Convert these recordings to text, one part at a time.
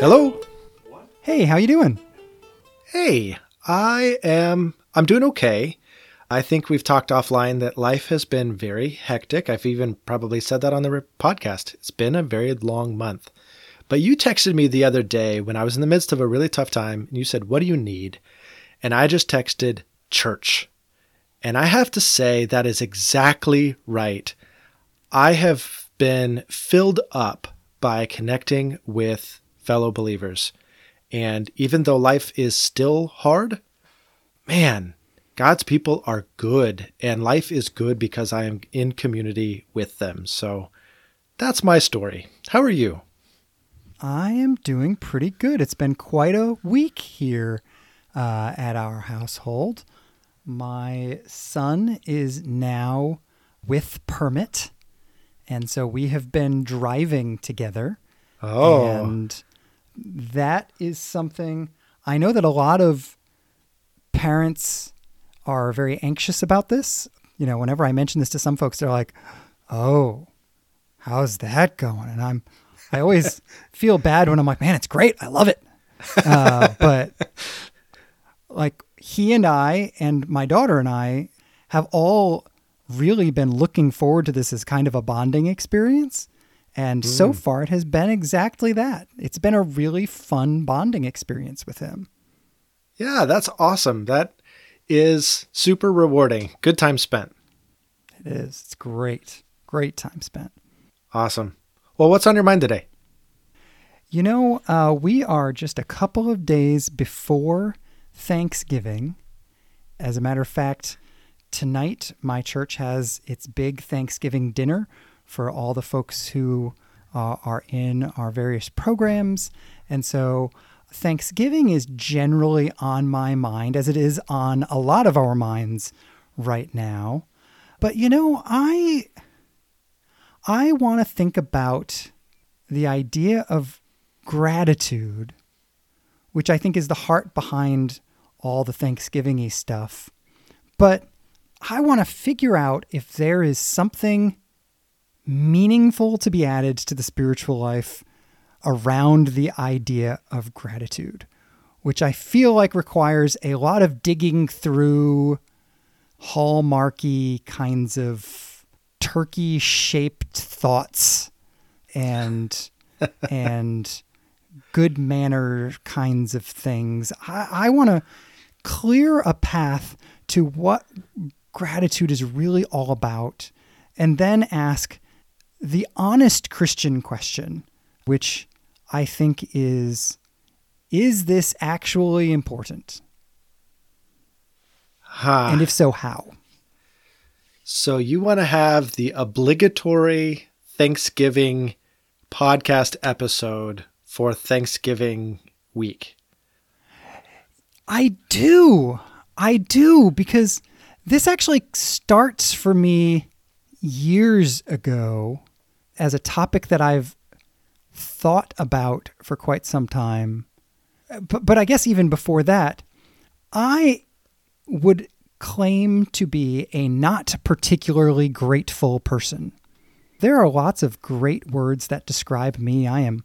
Hello. Hey, how you doing? Hey, I am. I'm doing okay. I think we've talked offline that life has been very hectic. I've even probably said that on the podcast. It's been a very long month. But you texted me the other day when I was in the midst of a really tough time, and you said, What do you need? And I just texted church. And I have to say, that is exactly right. I have been filled up by connecting with fellow believers. And even though life is still hard, man, God's people are good. And life is good because I am in community with them. So that's my story. How are you? I am doing pretty good. It's been quite a week here uh, at our household. My son is now with permit. And so we have been driving together. Oh. And that is something I know that a lot of parents are very anxious about this. You know, whenever I mention this to some folks, they're like, "Oh, how's that going?" And I'm, I always feel bad when I'm like, "Man, it's great. I love it." Uh, but like he and I and my daughter and I have all really been looking forward to this as kind of a bonding experience. And mm. so far, it has been exactly that. It's been a really fun bonding experience with him. Yeah, that's awesome. That is super rewarding. Good time spent. It is. It's great. Great time spent. Awesome. Well, what's on your mind today? You know, uh, we are just a couple of days before Thanksgiving. As a matter of fact, tonight my church has its big Thanksgiving dinner for all the folks who uh, are in our various programs. And so Thanksgiving is generally on my mind, as it is on a lot of our minds right now. But you know, I I want to think about the idea of gratitude, which I think is the heart behind all the Thanksgivingy stuff. But I want to figure out if there is something meaningful to be added to the spiritual life around the idea of gratitude, which I feel like requires a lot of digging through hallmarky kinds of turkey shaped thoughts and and good manner kinds of things. I, I want to clear a path to what gratitude is really all about and then ask the honest Christian question, which I think is is this actually important? Huh. And if so, how? So you want to have the obligatory Thanksgiving podcast episode for Thanksgiving week? I do. I do because this actually starts for me years ago as a topic that I've thought about for quite some time. But, but I guess even before that, I would claim to be a not particularly grateful person. There are lots of great words that describe me. I am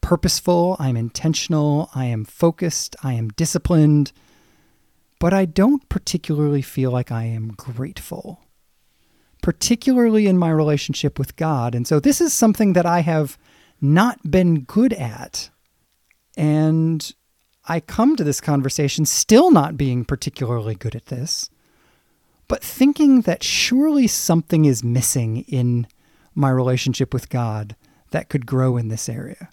purposeful, I'm intentional, I am focused, I am disciplined, but I don't particularly feel like I am grateful particularly in my relationship with God. And so this is something that I have not been good at. And I come to this conversation still not being particularly good at this, but thinking that surely something is missing in my relationship with God that could grow in this area.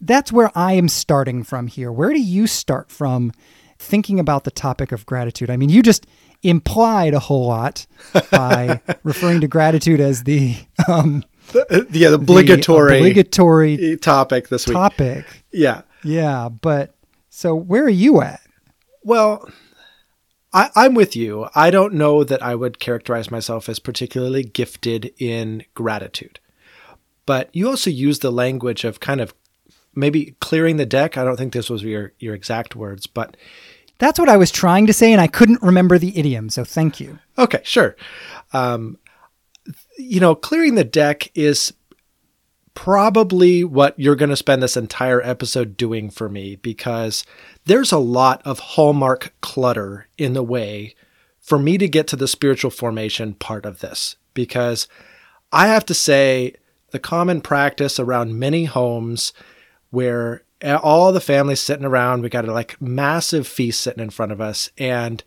That's where I am starting from here. Where do you start from thinking about the topic of gratitude? I mean, you just implied a whole lot by referring to gratitude as the um, the, yeah the obligatory the obligatory topic this week. Topic. Yeah. Yeah, but so where are you at? Well, I, I'm with you. I don't know that I would characterize myself as particularly gifted in gratitude. But you also use the language of kind of maybe clearing the deck. I don't think this was your, your exact words, but that's what I was trying to say, and I couldn't remember the idiom. So thank you. Okay, sure. Um, you know, clearing the deck is probably what you're going to spend this entire episode doing for me because there's a lot of hallmark clutter in the way for me to get to the spiritual formation part of this because I have to say the common practice around many homes where all the families sitting around, we got a like massive feast sitting in front of us and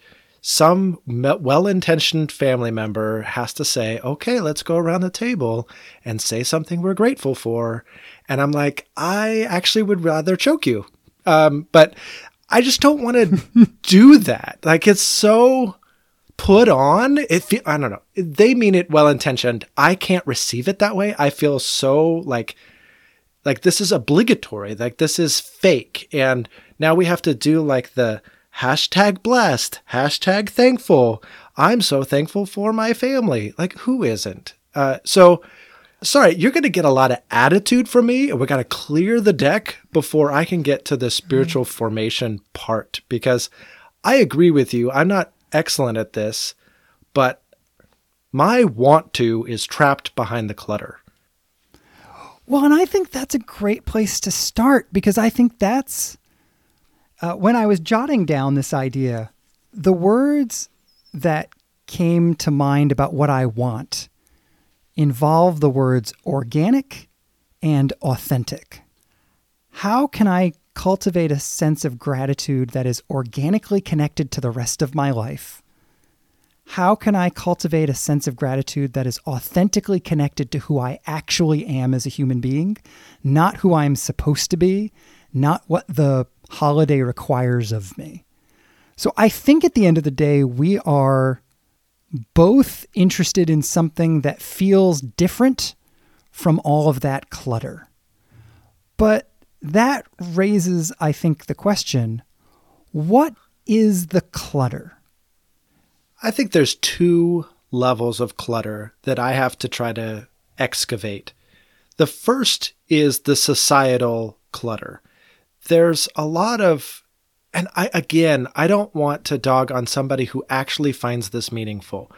some well-intentioned family member has to say, "Okay, let's go around the table and say something we're grateful for." And I'm like, "I actually would rather choke you." Um, but I just don't want to do that. Like it's so put on. It feel, I don't know. They mean it well intentioned. I can't receive it that way. I feel so like like this is obligatory. Like this is fake. And now we have to do like the hashtag blessed, hashtag thankful. I'm so thankful for my family. Like who isn't? Uh, so sorry, you're going to get a lot of attitude from me, and we got to clear the deck before I can get to the spiritual formation part because I agree with you. I'm not excellent at this, but my want to is trapped behind the clutter. Well, and I think that's a great place to start because I think that's uh, when I was jotting down this idea, the words that came to mind about what I want involve the words organic and authentic. How can I cultivate a sense of gratitude that is organically connected to the rest of my life? How can I cultivate a sense of gratitude that is authentically connected to who I actually am as a human being, not who I'm supposed to be, not what the holiday requires of me? So I think at the end of the day, we are both interested in something that feels different from all of that clutter. But that raises, I think, the question what is the clutter? I think there's two levels of clutter that I have to try to excavate. The first is the societal clutter. There's a lot of, and I, again, I don't want to dog on somebody who actually finds this meaningful.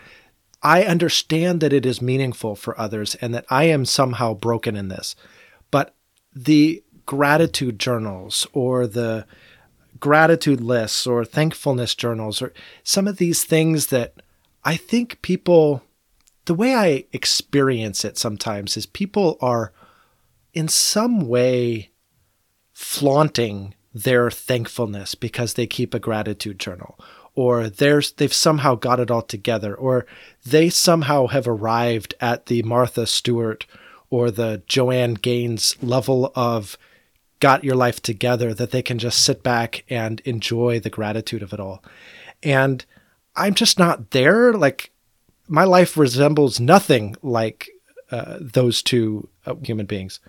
I understand that it is meaningful for others and that I am somehow broken in this. But the gratitude journals or the gratitude lists or thankfulness journals or some of these things that I think people, the way I experience it sometimes is people are in some way flaunting their thankfulness because they keep a gratitude journal or there's they've somehow got it all together or they somehow have arrived at the Martha Stewart or the Joanna Gaines level of got your life together that they can just sit back and enjoy the gratitude of it all. And I'm just not there. Like my life resembles nothing like uh, those two uh, human beings.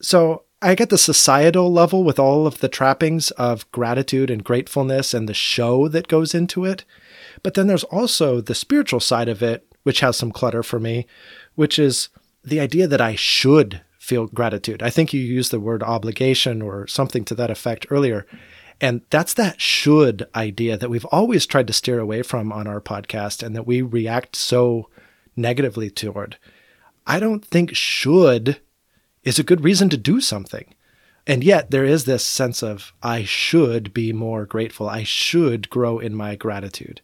So I get the societal level with all of the trappings of gratitude and gratefulness and the show that goes into it. But then there's also the spiritual side of it, which has some clutter for me, which is the idea that I should feel gratitude. I think you used the word obligation or something to that effect earlier. And that's that should idea that we've always tried to steer away from on our podcast and that we react so negatively toward. I don't think should is a good reason to do something. And yet there is this sense of I should be more grateful. I should grow in my gratitude.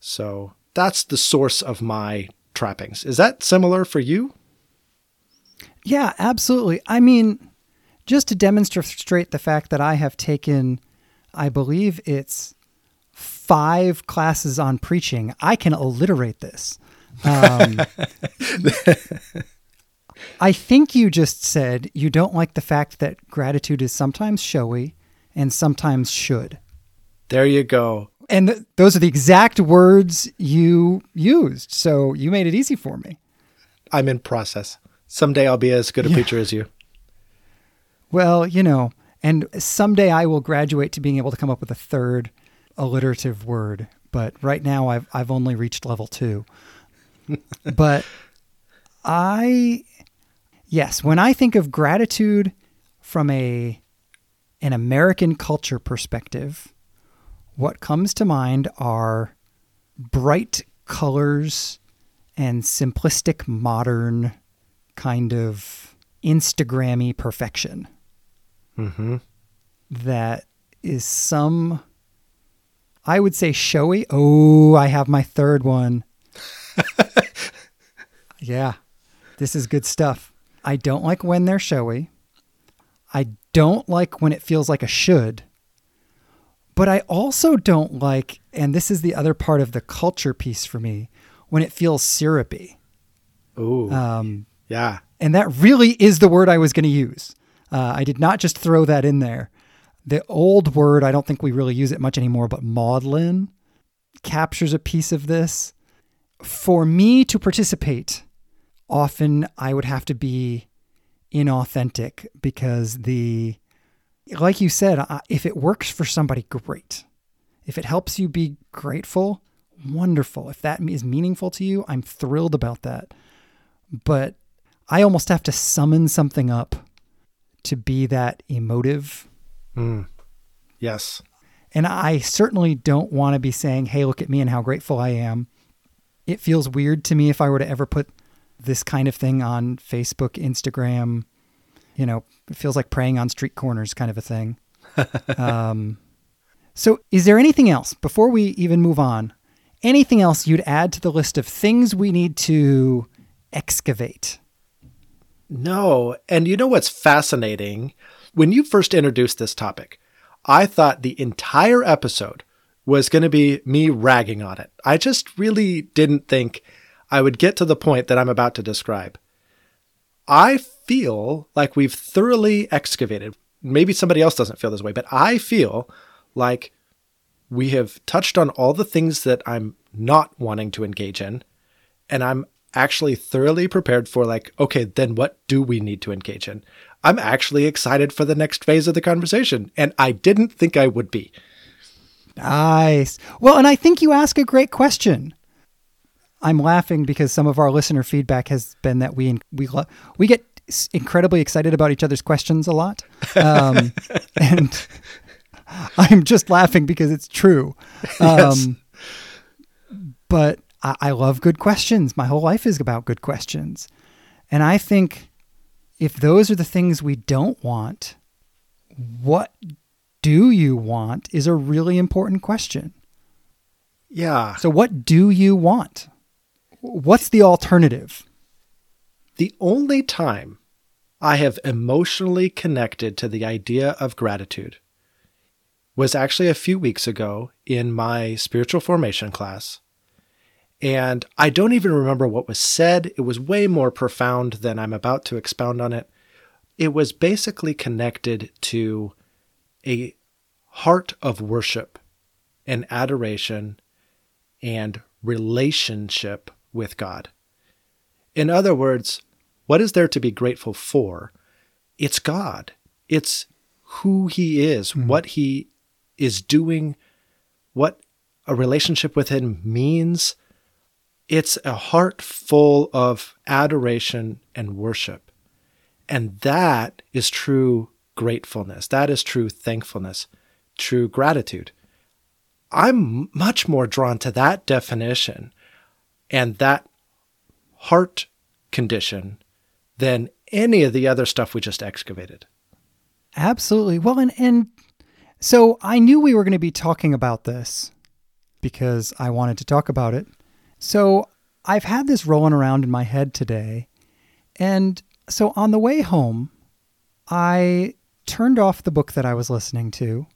So that's the source of my trappings. Is that similar for you? Yeah, absolutely. I mean, just to demonstrate the fact that I have taken, I believe it's five classes on preaching, I can alliterate this. Um, I think you just said you don't like the fact that gratitude is sometimes showy and sometimes should. There you go. And th- those are the exact words you used. So you made it easy for me. I'm in process. Someday I'll be as good a yeah. preacher as you. Well, you know, and someday I will graduate to being able to come up with a third alliterative word. But right now I've I've only reached level two. but I yes, when I think of gratitude from a an American culture perspective, what comes to mind are bright colors and simplistic modern kind of Instagrammy perfection Mm-hmm. that is some I would say showy. Oh, I have my third one. yeah. This is good stuff. I don't like when they're showy. I don't like when it feels like a should. But I also don't like, and this is the other part of the culture piece for me, when it feels syrupy. Ooh. Um, yeah. and that really is the word I was going to use. Uh, I did not just throw that in there. The old word, I don't think we really use it much anymore, but maudlin captures a piece of this. For me to participate, often I would have to be inauthentic because the, like you said, if it works for somebody, great. If it helps you be grateful, wonderful. If that is meaningful to you, I'm thrilled about that. But I almost have to summon something up to be that emotive. Mm. Yes. And I certainly don't want to be saying, hey, look at me and how grateful I am. It feels weird to me if I were to ever put this kind of thing on Facebook, Instagram. You know, it feels like praying on street corners kind of a thing. um, so, is there anything else before we even move on? Anything else you'd add to the list of things we need to excavate? No. And you know what's fascinating? When you first introduced this topic, I thought the entire episode was going to be me ragging on it. I just really didn't think I would get to the point that I'm about to describe. I feel like we've thoroughly excavated. Maybe somebody else doesn't feel this way, but I feel like we have touched on all the things that I'm not wanting to engage in. And I'm actually thoroughly prepared for, like, okay, then what do we need to engage in? I'm actually excited for the next phase of the conversation. And I didn't think I would be. Nice. Well, and I think you ask a great question. I'm laughing because some of our listener feedback has been that we we we get incredibly excited about each other's questions a lot, um, and I'm just laughing because it's true. Yes. Um, but I, I love good questions. My whole life is about good questions, and I think if those are the things we don't want, what do you want is a really important question. Yeah. So, what do you want? What's the alternative? The only time I have emotionally connected to the idea of gratitude was actually a few weeks ago in my spiritual formation class. And I don't even remember what was said. It was way more profound than I'm about to expound on it. It was basically connected to a heart of worship and adoration and relationship with God. In other words, what is there to be grateful for? It's God. It's who He is, mm-hmm. what He is doing, what a relationship with Him means. It's a heart full of adoration and worship. And that is true gratefulness. That is true thankfulness, true gratitude. I'm much more drawn to that definition and that heart condition than any of the other stuff we just excavated. Absolutely. Well, and, and so I knew we were going to be talking about this because I wanted to talk about it. So I've had this rolling around in my head today. And so on the way home, I turned off the book that I was listening to.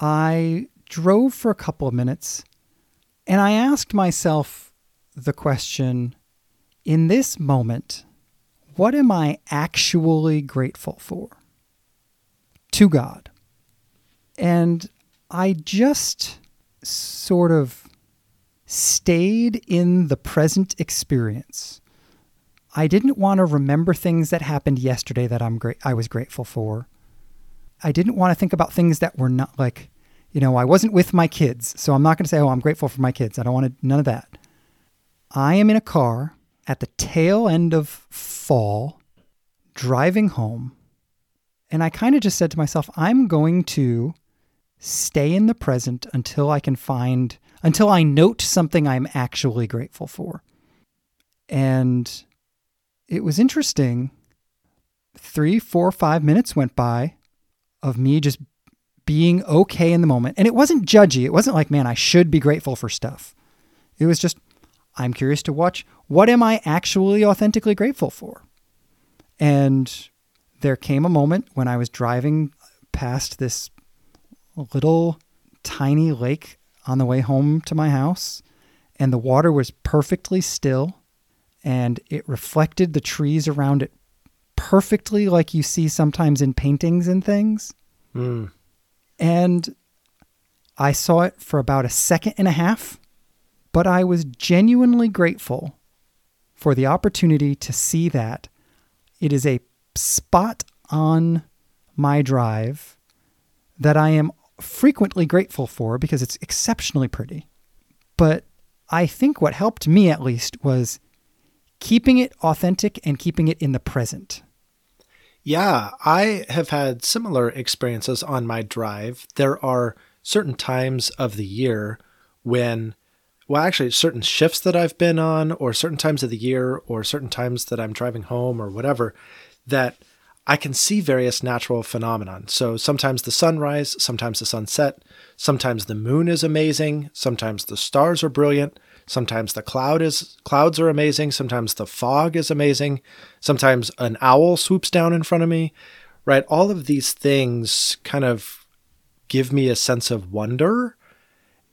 I drove for a couple of minutes and I asked myself the question in this moment, what am I actually grateful for? To God. And I just sort of stayed in the present experience. I didn't want to remember things that happened yesterday that I'm great I was grateful for. I didn't want to think about things that were not like, you know, I wasn't with my kids, so I'm not going to say, "Oh, I'm grateful for my kids." I don't want to none of that. I am in a car at the tail end of fall driving home and I kind of just said to myself, I'm going to stay in the present until I can find, until I note something I'm actually grateful for. And it was interesting. Three, four, five minutes went by of me just being okay in the moment. And it wasn't judgy. It wasn't like, man, I should be grateful for stuff. It was just, I'm curious to watch what am I actually authentically grateful for? And there came a moment when I was driving past this little tiny lake on the way home to my house, and the water was perfectly still and it reflected the trees around it perfectly, like you see sometimes in paintings and things. Mm. And I saw it for about a second and a half, but I was genuinely grateful for the opportunity to see that. It is a spot on my drive that I am frequently grateful for because it's exceptionally pretty. But I think what helped me at least was keeping it authentic and keeping it in the present. Yeah, I have had similar experiences on my drive. There are certain times of the year when, well, actually, certain shifts that I've been on, or certain times of the year, or certain times that I'm driving home, or whatever, that I can see various natural phenomena. So sometimes the sunrise, sometimes the sunset, sometimes the moon is amazing, sometimes the stars are brilliant, sometimes the cloud is clouds are amazing, sometimes the fog is amazing, sometimes an owl swoops down in front of me. Right? All of these things kind of give me a sense of wonder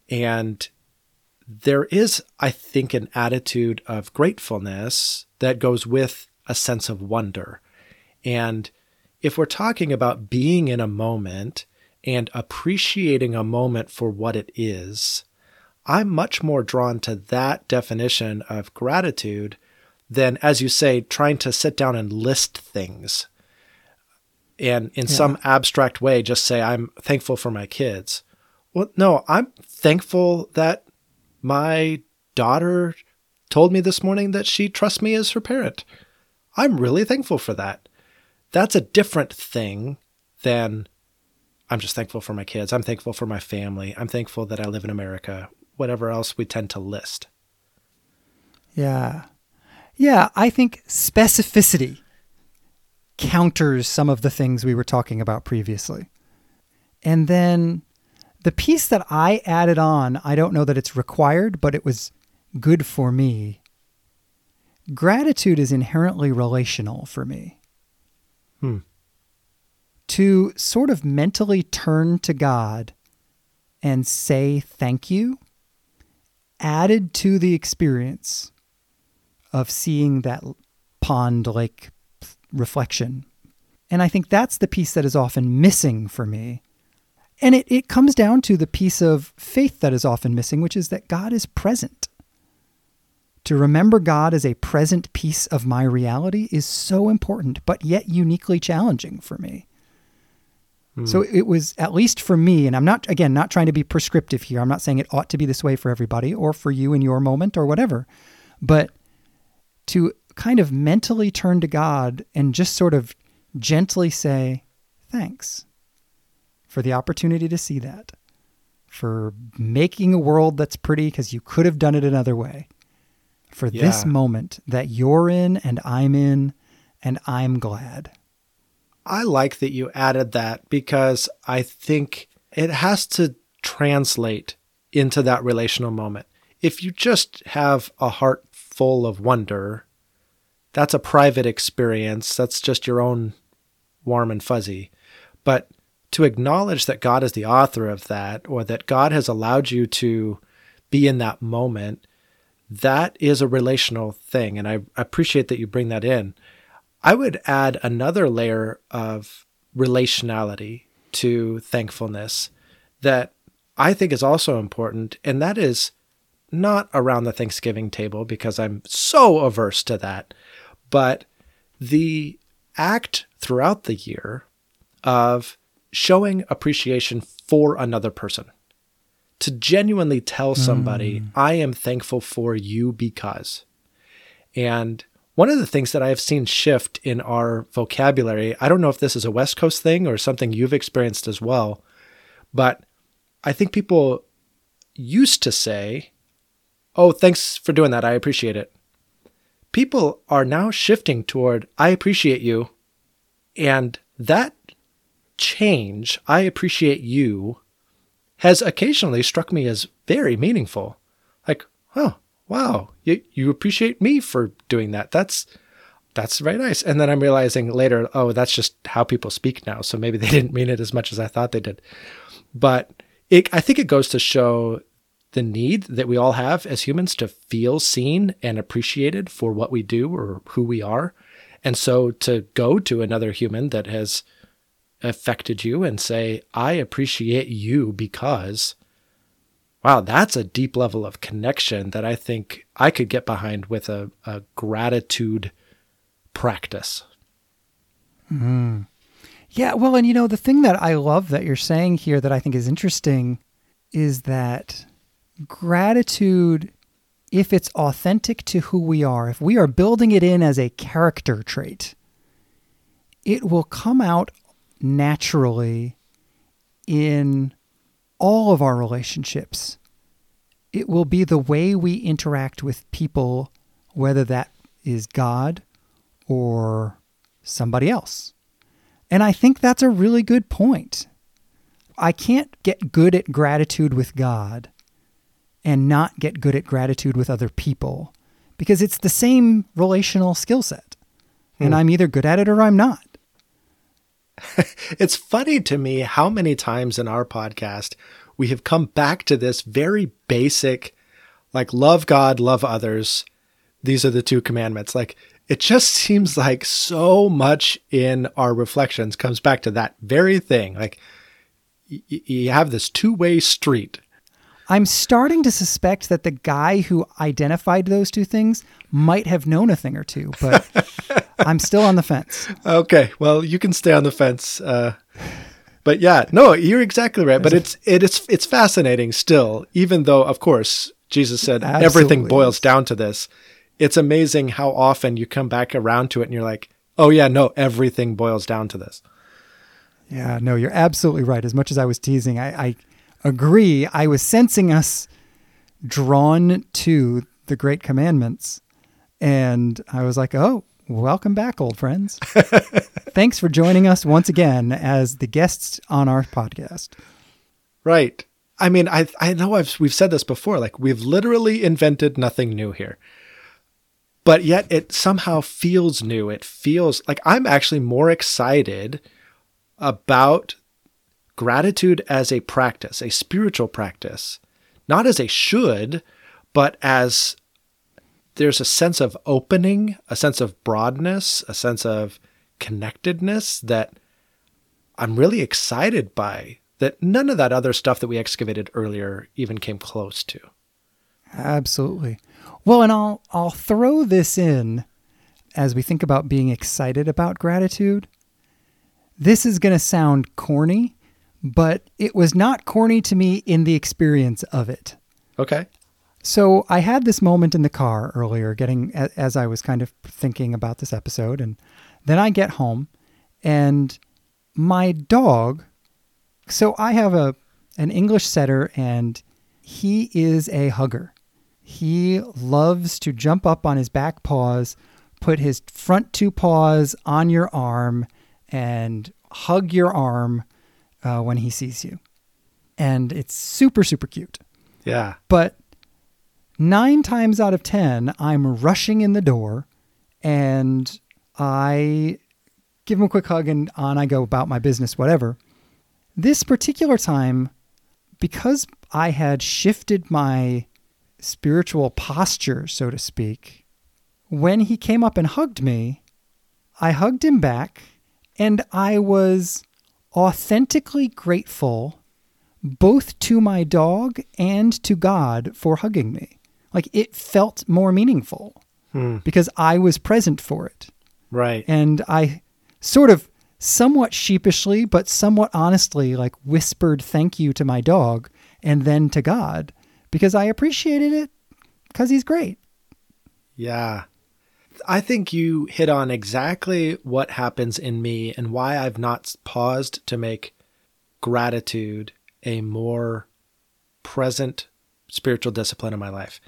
and there is I think an attitude of gratefulness that goes with a sense of wonder and if we're talking about being in a moment and appreciating a moment for what it is, I'm much more drawn to that definition of gratitude than, as you say, trying to sit down and list things and in yeah. some abstract way just say, I'm thankful for my kids. Well, no, I'm thankful that my daughter told me this morning that she trusts me as her parent. I'm really thankful for that that's a different thing than I'm just thankful for my kids. I'm thankful for my family. I'm thankful that I live in America. Whatever else we tend to list. Yeah. Yeah, I think specificity counters some of the things we were talking about previously. And then the piece that I added on, I don't know that it's required, but it was good for me. Gratitude is inherently relational for me. Hmm. To sort of mentally turn to God and say thank you added to the experience of seeing that pond lake reflection. And I think that's the piece that is often missing for me. And it, it comes down to the piece of faith that is often missing, which is that God is present. To remember God as a present piece of my reality is so important, but yet uniquely challenging for me. Hmm. So it was, at least for me, and I'm not, again, not trying to be prescriptive here. I'm not saying it ought to be this way for everybody or for you in your moment or whatever, but to kind of mentally turn to God and just sort of gently say, thanks for the opportunity to see that, for making a world that's pretty because you could have done it another way for yeah. this moment that you're in and I'm in, and I'm glad. I like that you added that because I think it has to translate into that relational moment. If you just have a heart full of wonder, that's a private experience. That's just your own warm and fuzzy. But to acknowledge that God is the author of that, or that God has allowed you to be in that moment, that is a relational thing. And I appreciate that you bring that in. I would add another layer of relationality to thankfulness that I think is also important. And that is not around the Thanksgiving table because I'm so averse to that, but the act throughout the year of showing appreciation for another person to genuinely tell somebody, mm. I am thankful for you because. And one of the things that I have seen shift in our vocabulary, I don't know if this is a West Coast thing or something you've experienced as well, but I think people used to say, Oh, thanks for doing that. I appreciate it. people are now shifting toward, I appreciate you. And that change, I appreciate you, has occasionally struck me as very meaningful. Like, oh, wow, you, you appreciate me for doing that. That's that's very nice. And then I'm realizing later, oh, that's just how people speak now. So maybe they didn't mean it as much as I thought they did. But it, I think it goes to show the need that we all have as humans to feel seen and appreciated for what we do or who we are. And so to go to another human that has affected you and say, I appreciate you because, wow, that's a deep level of connection that I think I could get behind with a, a gratitude practice. Mm. Yeah, well, and you know, the thing that I love that you're saying here that I think is interesting is that gratitude, if it's authentic to who we are, if we are building it in as a character trait, it will come out naturally in all of our relationships. It will be the way we interact with people, whether that is God or somebody else. And I think that's a really good point. I can't get good at gratitude with God and not get good at gratitude with other people because it's the same relational skill set. Hmm. And I'm either good at it or I'm not. it's funny to me how many times in our podcast we have come back to this very basic, like, love God, love others. These are the two commandments. Like, it just seems like so much in our reflections comes back to that very thing. Like, y- you have this two way street. I'm starting to suspect that the guy who identified those two things might have known a thing or two, but I'm still on the fence. Okay, well, you can stay on the fence. Uh, but yeah, no, you're exactly right. But it's it is it's fascinating still, even though, of course, Jesus said Absolutely. everything boils down to this it's amazing how often you come back around to it and you're like, oh, yeah, no, everything boils down to this. Yeah, no, you're absolutely right. As much as I was teasing, I, I agree. I was sensing us drawn to the great commandments. And I was like, oh, welcome back, old friends. Thanks for joining us once again as the guests on our podcast. Right. I mean, I I know I've we've said this before. Like we've literally invented nothing new here but yet it somehow feels new. It feels like I'm actually more excited about gratitude as a practice, a spiritual practice, not as a should, but as there's a sense of opening, a sense of broadness, a sense of connectedness that I'm really excited by. That none of that other stuff that we excavated earlier even came close to. Absolutely. Well, and I'll I'll throw this in as we think about being excited about gratitude. This is going to sound corny, but it was not corny to me in the experience of it. Okay. So I had this moment in the car earlier, getting as I was kind of thinking about this episode, and then I get home, and my dog. So I have a an English setter, and he is a hugger. He loves to jump up on his back paws, put his front two paws on your arm, and hug your arm uh, when he sees you. And it's super, super cute. Yeah. But nine times out of 10, I'm rushing in the door and I give him a quick hug and on I go about my business, whatever. This particular time, because I had shifted my spiritual posture, so to speak, when he came up and hugged me, I hugged him back and I was authentically grateful both to my dog and to God for hugging me. Like it felt more meaningful hmm. because I was present for it. Right. And I sort of somewhat sheepishly, but somewhat honestly, like whispered thank you to my dog and then to God because I appreciated it because he's great. Yeah. I think you hit on exactly what happens in me and why I've not paused to make gratitude a more present spiritual discipline in my life.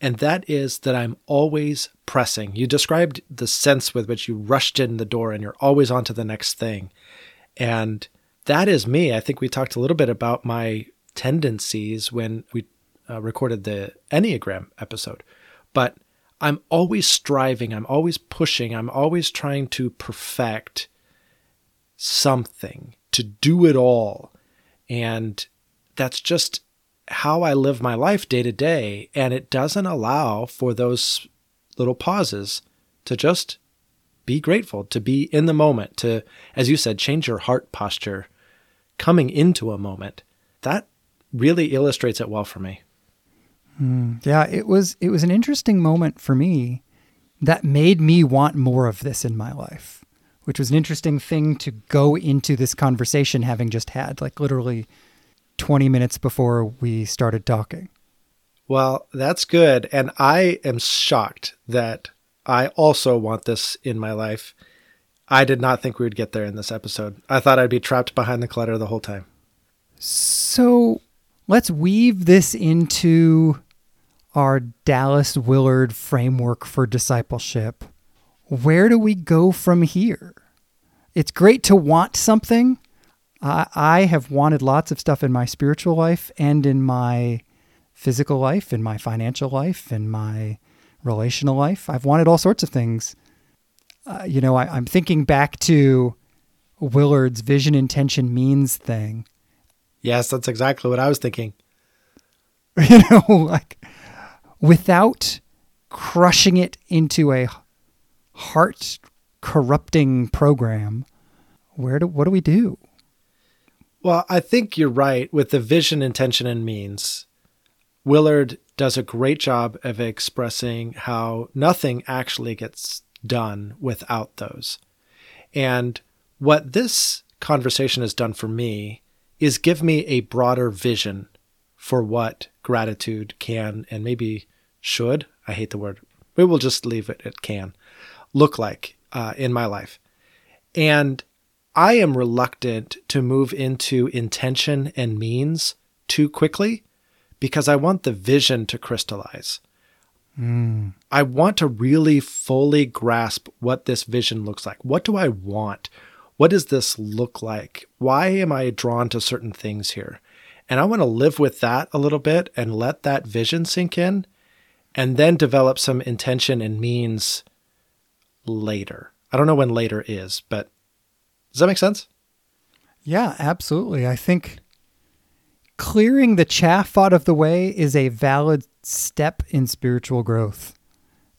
And that is that I'm always pressing. You described the sense with which you rushed in the door and you're always on to the next thing. And that is me. I think we talked a little bit about my tendencies when we uh, recorded the Enneagram episode. But I'm always striving, I'm always pushing, I'm always trying to perfect something, to do it all. And that's just how I live my life day to day. And it doesn't allow for those little pauses to just be grateful, to be in the moment, to, as you said, change your heart posture coming into a moment. That really illustrates it well for me. Mm, yeah, it was it was an interesting moment for me that made me want more of this in my life, which was an interesting thing to go into this conversation having just had like literally 20 minutes before we started talking. Well, that's good and I am shocked that I also want this in my life. I did not think we would get there in this episode. I thought I'd be trapped behind the clutter the whole time. So, let's weave this into our Dallas Willard framework for discipleship, where do we go from here? It's great to want something. I, I have wanted lots of stuff in my spiritual life and in my physical life, in my financial life, in my relational life. I've wanted all sorts of things. Uh, you know, I, I'm thinking back to Willard's vision, intention, means thing. Yes, that's exactly what I was thinking. You know, like without crushing it into a heart corrupting program, where do what do we do? Well, I think you're right with the vision, intention, and means. Willard does a great job of expressing how nothing actually gets done without those. And what this conversation has done for me is give me a broader vision for what gratitude can and maybe should, I hate the word, we will just leave it at can, look like uh, in my life. And I am reluctant to move into intention and means too quickly because I want the vision to crystallize. Mm. I want to really fully grasp what this vision looks like. What do I want? What does this look like? Why am I drawn to certain things here? And I want to live with that a little bit and let that vision sink in and then develop some intention and means later. I don't know when later is, but does that make sense? Yeah, absolutely. I think clearing the chaff out of the way is a valid step in spiritual growth.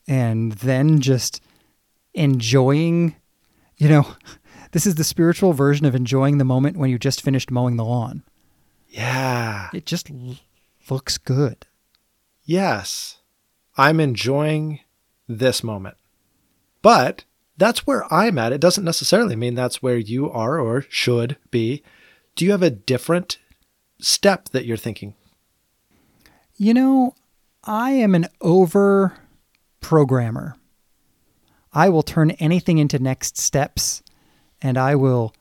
And then just enjoying, you know, this is the spiritual version of enjoying the moment when you just finished mowing the lawn. Yeah. It just looks good. Yes. I'm enjoying this moment. But that's where I'm at. It doesn't necessarily mean that's where you are or should be. Do you have a different step that you're thinking? You know, I am an over programmer. I will turn anything into next steps and I will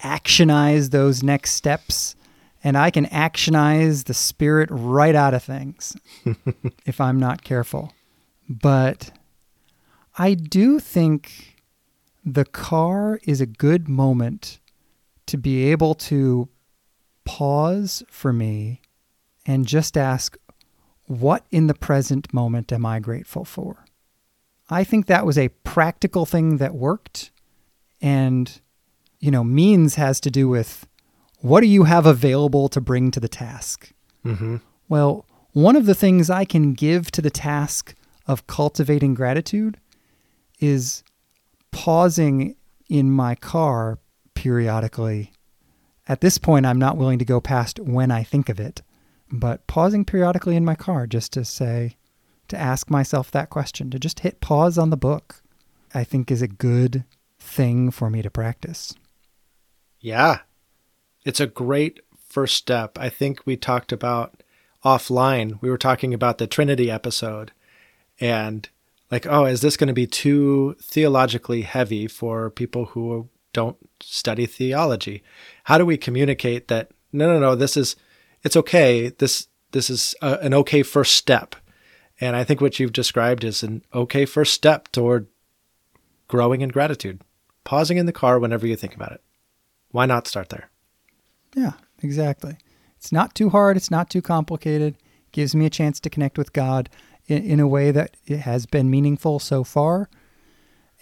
actionize those next steps and I can actionize the spirit right out of things if I'm not careful. But I do think the car is a good moment to be able to pause for me and just ask, what in the present moment am I grateful for? I think that was a practical thing that worked. And, you know, means has to do with what do you have available to bring to the task? Mm-hmm. Well, one of the things I can give to the task of cultivating gratitude is pausing in my car periodically. At this point, I'm not willing to go past when I think of it, but pausing periodically in my car just to say, to ask myself that question, to just hit pause on the book, I think is a good thing for me to practice. Yeah. It's a great first step. I think we talked about offline, we were talking about the Trinity episode and like, oh, is this going to be too theologically heavy for people who don't study theology? How do we communicate that no, no, no, this is it's okay. This this is a, an okay first step. And I think what you've described is an okay first step toward growing in gratitude. Pausing in the car whenever you think about it. Why not start there? Yeah, exactly. It's not too hard, it's not too complicated. Gives me a chance to connect with God in, in a way that it has been meaningful so far.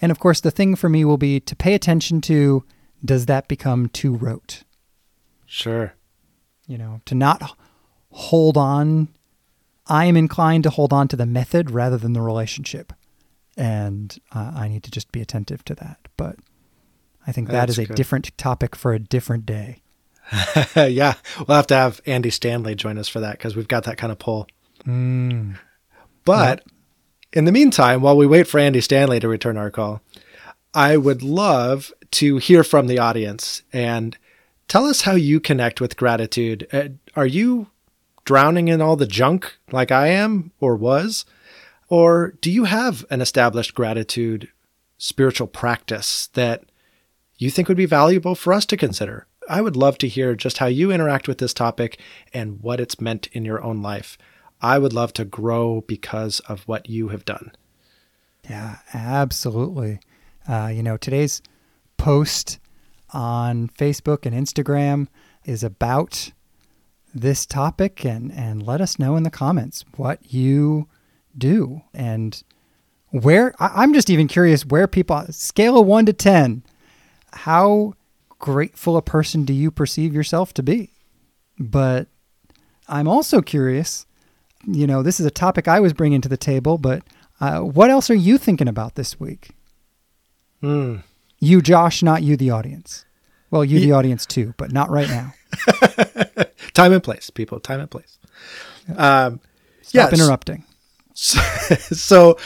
And of course, the thing for me will be to pay attention to does that become too rote? Sure. You know, to not hold on. I am inclined to hold on to the method rather than the relationship. And uh, I need to just be attentive to that. But I think that That's is a good. different topic for a different day. yeah, we'll have to have Andy Stanley join us for that because we've got that kind of pull. Mm. But in the meantime, while we wait for Andy Stanley to return our call, I would love to hear from the audience and tell us how you connect with gratitude. Uh, are you drowning in all the junk like I am or was? Or do you have an established gratitude spiritual practice that you think would be valuable for us to consider? I would love to hear just how you interact with this topic and what it's meant in your own life. I would love to grow because of what you have done. Yeah, absolutely. Uh, you know, today's post on Facebook and Instagram is about this topic and, and let us know in the comments what you do and where I, I'm just even curious where people scale of one to ten, how grateful a person do you perceive yourself to be? But I'm also curious, you know, this is a topic I was bringing to the table, but uh, what else are you thinking about this week? Hmm. You, Josh, not you, the audience. Well, you, Ye- the audience too, but not right now. time and place, people. Time and place. Um, Stop yes. interrupting. So, so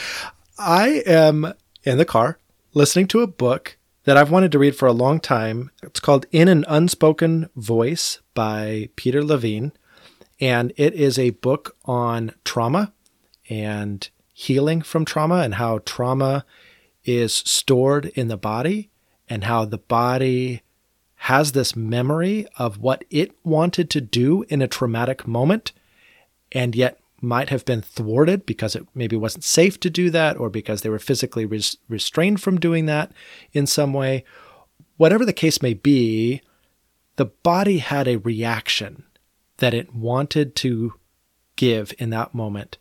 I am in the car listening to a book that I've wanted to read for a long time. It's called In an Unspoken Voice by Peter Levine. And it is a book on trauma and healing from trauma and how trauma is stored in the body and how the body has this memory of what it wanted to do in a traumatic moment and yet might have been thwarted because it maybe wasn't safe to do that or because they were physically res- restrained from doing that in some way. Whatever the case may be, the body had a reaction that it wanted to give in that moment,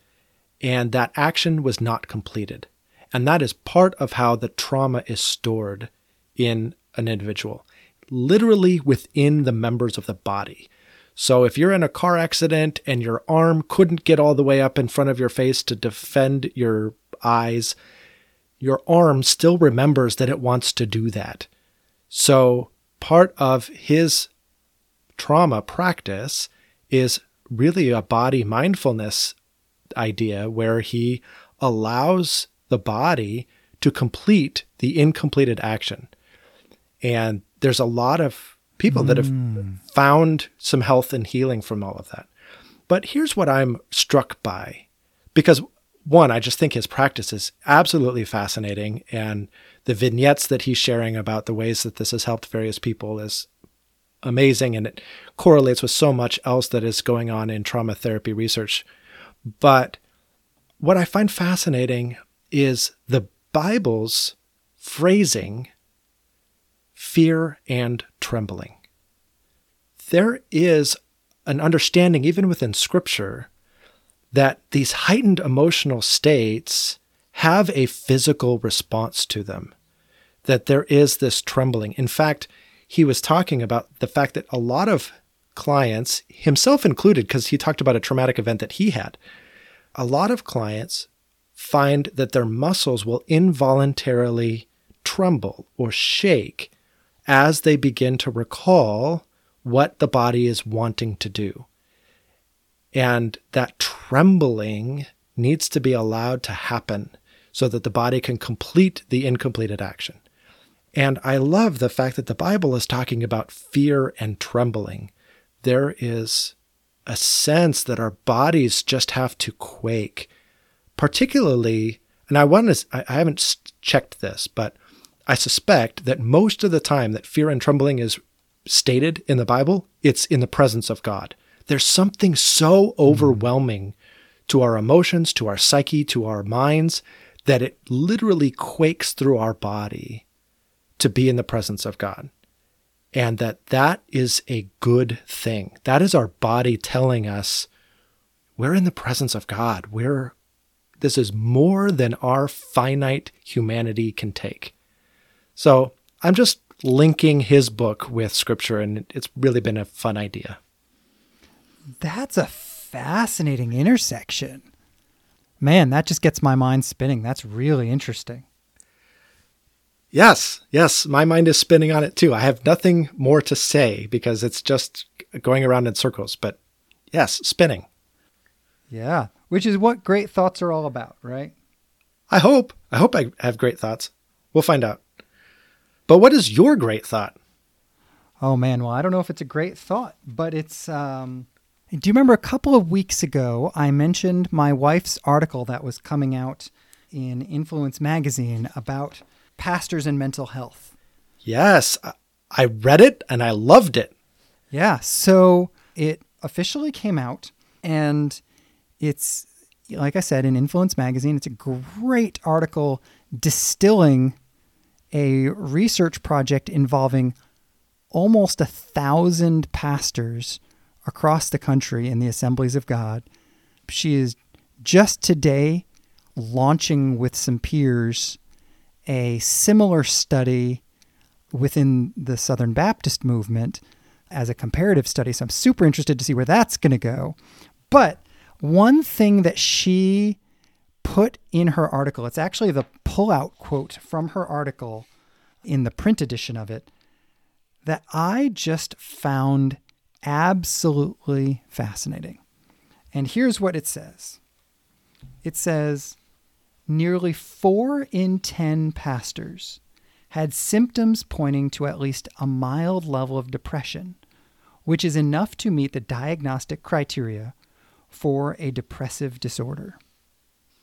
and that action was not completed. And that is part of how the trauma is stored in an individual, literally within the members of the body. So if you're in a car accident and your arm couldn't get all the way up in front of your face to defend your eyes, your arm still remembers that it wants to do that. So part of his trauma practice is really a body mindfulness idea where he allows the body to complete the incompleted action. And there's a lot of people that have hmm. found some health and healing from all of that. But here's what I'm struck by because one, I just think his practice is absolutely fascinating. And the vignettes that he's sharing about the ways that this has helped various people is amazing. And it correlates with so much else that is going on in trauma therapy research. But what I find fascinating is the Bible's phrasing fear and trembling. There is an understanding, even within Scripture, that these heightened emotional states have a physical response to them, that there is this trembling. In fact, he was talking about the fact that a lot of clients, himself included, because he talked about a traumatic event that he had, a lot of clients find that their muscles will involuntarily tremble or shake as they begin to recall what the body is wanting to do. And that trembling needs to be allowed to happen so that the body can complete the incompleted action. And I love the fact that the Bible is talking about fear and trembling. There is a sense that our bodies just have to quake, particularly, and I want to, I haven't checked this, but I suspect that most of the time that fear and trembling is stated in the Bible, it's in the presence of God. there's something so hmm. overwhelming to our emotions, to our psyche, to our minds, that it literally quakes through our body to be in the presence of God. And that that is a good thing. That is our body telling us we're in the presence of God. We're this is more than our finite humanity can take. So I'm just linking his book with scripture, and it's really been a fun idea. That's a fascinating intersection. Man, that just gets my mind spinning. That's really interesting. Yes, yes, my mind is spinning on it too. I have nothing more to say because it's just going around in circles, but yes, spinning. Yeah, which is what great thoughts are all about, right? I hope. I hope I have great thoughts. We'll find out. But what is your great thought? Oh man, well, I don't know if it's a great thought, but it's um do you remember a couple of weeks ago I mentioned my wife's article that was coming out in Influence magazine about pastors and mental health? Yes, I read it and I loved it. Yeah, so it officially came out and it's like I said in Influence magazine, it's a great article distilling a research project involving almost a thousand pastors across the country in the assemblies of God. She is just today launching with some peers a similar study within the Southern Baptist movement as a comparative study. So I'm super interested to see where that's going to go. But one thing that she put in her article, it's actually the pullout quote from her article in the print edition of it, that I just found absolutely fascinating. And here's what it says it says, nearly four in 10 pastors had symptoms pointing to at least a mild level of depression, which is enough to meet the diagnostic criteria for a depressive disorder.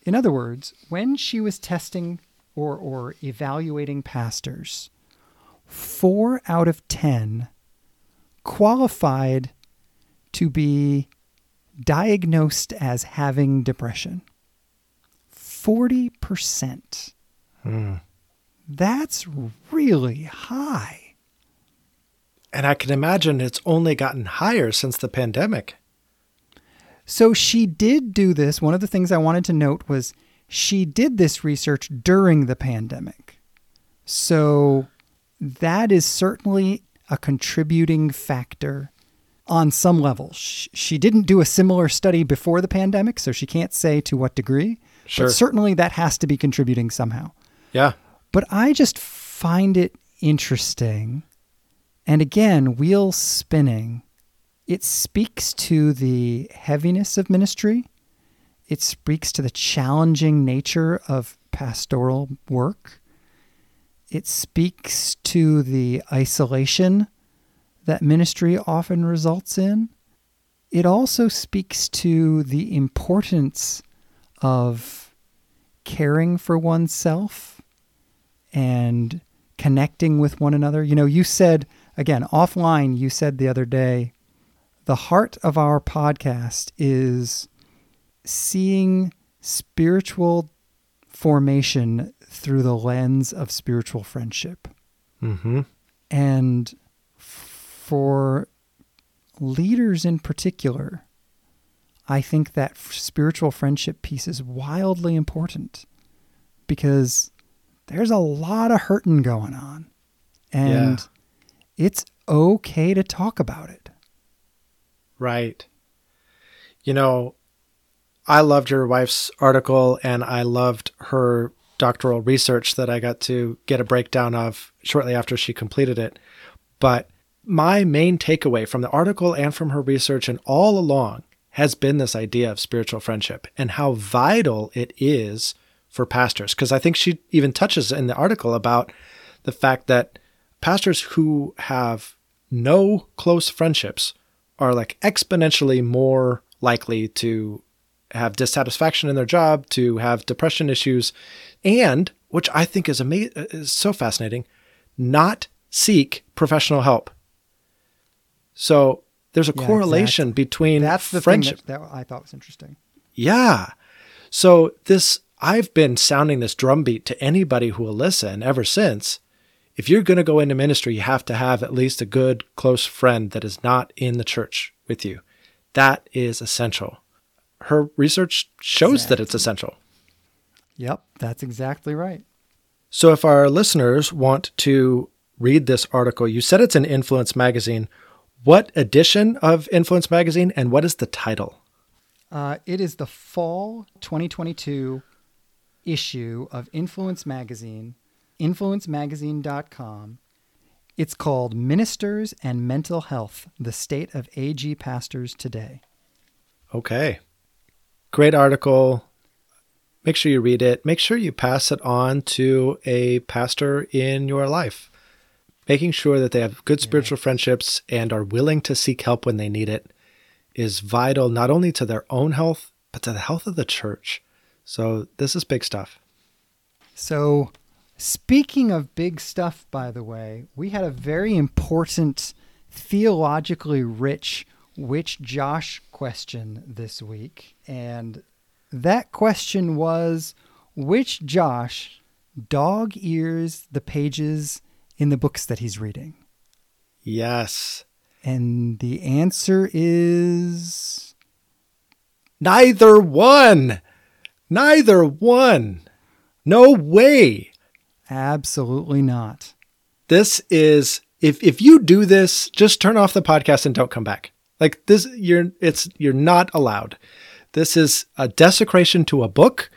In other words, when she was testing or, or evaluating pastors, four out of 10 qualified to be diagnosed as having depression. 40%. Hmm. That's really high. And I can imagine it's only gotten higher since the pandemic. So she did do this. One of the things I wanted to note was she did this research during the pandemic. So that is certainly a contributing factor on some level. She didn't do a similar study before the pandemic, so she can't say to what degree. Sure. But certainly that has to be contributing somehow. Yeah. But I just find it interesting. And again, wheel spinning it speaks to the heaviness of ministry. It speaks to the challenging nature of pastoral work. It speaks to the isolation that ministry often results in. It also speaks to the importance of caring for oneself and connecting with one another. You know, you said, again, offline, you said the other day, the heart of our podcast is seeing spiritual formation through the lens of spiritual friendship. Mm-hmm. And for leaders in particular, I think that spiritual friendship piece is wildly important because there's a lot of hurting going on. And yeah. it's okay to talk about it. Right. You know, I loved your wife's article and I loved her doctoral research that I got to get a breakdown of shortly after she completed it. But my main takeaway from the article and from her research and all along has been this idea of spiritual friendship and how vital it is for pastors. Because I think she even touches in the article about the fact that pastors who have no close friendships are like exponentially more likely to have dissatisfaction in their job, to have depression issues, and which I think is amazing, is so fascinating, not seek professional help. So There's a Yeah, correlation exactly. between That's the friendship. thing that, that I thought was interesting. Yeah. So this I've been sounding this drumbeat to anybody who will listen ever since. If you're going to go into ministry, you have to have at least a good close friend that is not in the church with you. That is essential. Her research shows that it's essential. Yep, that's exactly right. So if our listeners want to read this article, you said it's an Influence magazine. What edition of Influence magazine and what is the title? Uh, it is the fall 2022 issue of Influence Magazine, influencemagazine.com. It's called Ministers and Mental Health The State of AG Pastors Today. Okay. Great article. Make sure you read it. Make sure you pass it on to a pastor in your life. Making sure that they have good spiritual friendships and are willing to seek help when they need it is vital not only to their own health, but to the health of the church. So, this is big stuff. So, speaking of big stuff, by the way, we had a very important, theologically rich Which Josh question this week. And that question was Which Josh dog ears the pages in the books that he's reading? Yes. And the answer is Neither one. Neither one. No way. Absolutely not. This is if if you do this, just turn off the podcast and don't come back. Like this you're it's you're not allowed. This is a desecration to a book.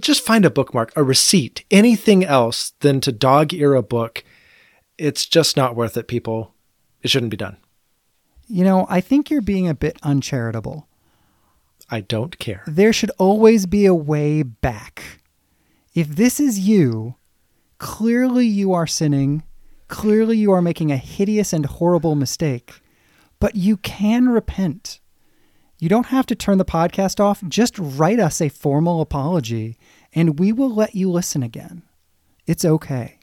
Just find a bookmark, a receipt, anything else than to dog ear a book. It's just not worth it, people. It shouldn't be done. You know, I think you're being a bit uncharitable. I don't care. There should always be a way back. If this is you, clearly you are sinning. Clearly you are making a hideous and horrible mistake. But you can repent. You don't have to turn the podcast off. Just write us a formal apology and we will let you listen again. It's okay.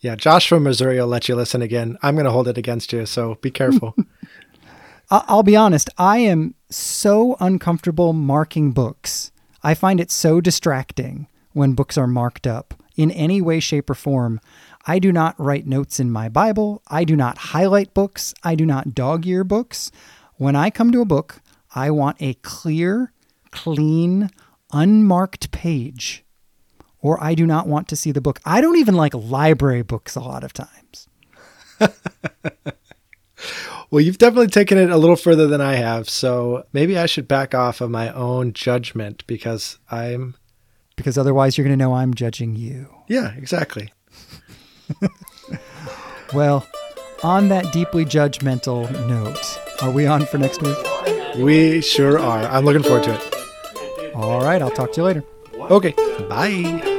Yeah, Josh from Missouri will let you listen again. I'm going to hold it against you, so be careful. I'll be honest, I am so uncomfortable marking books. I find it so distracting when books are marked up in any way, shape, or form. I do not write notes in my Bible. I do not highlight books. I do not dog ear books. When I come to a book, I want a clear, clean, unmarked page, or I do not want to see the book. I don't even like library books a lot of times. well, you've definitely taken it a little further than I have, so maybe I should back off of my own judgment because I'm Because otherwise, you're going to know I'm judging you. Yeah, exactly. Well, on that deeply judgmental note, are we on for next week? We sure are. I'm looking forward to it. All right, I'll talk to you later. Okay. Bye.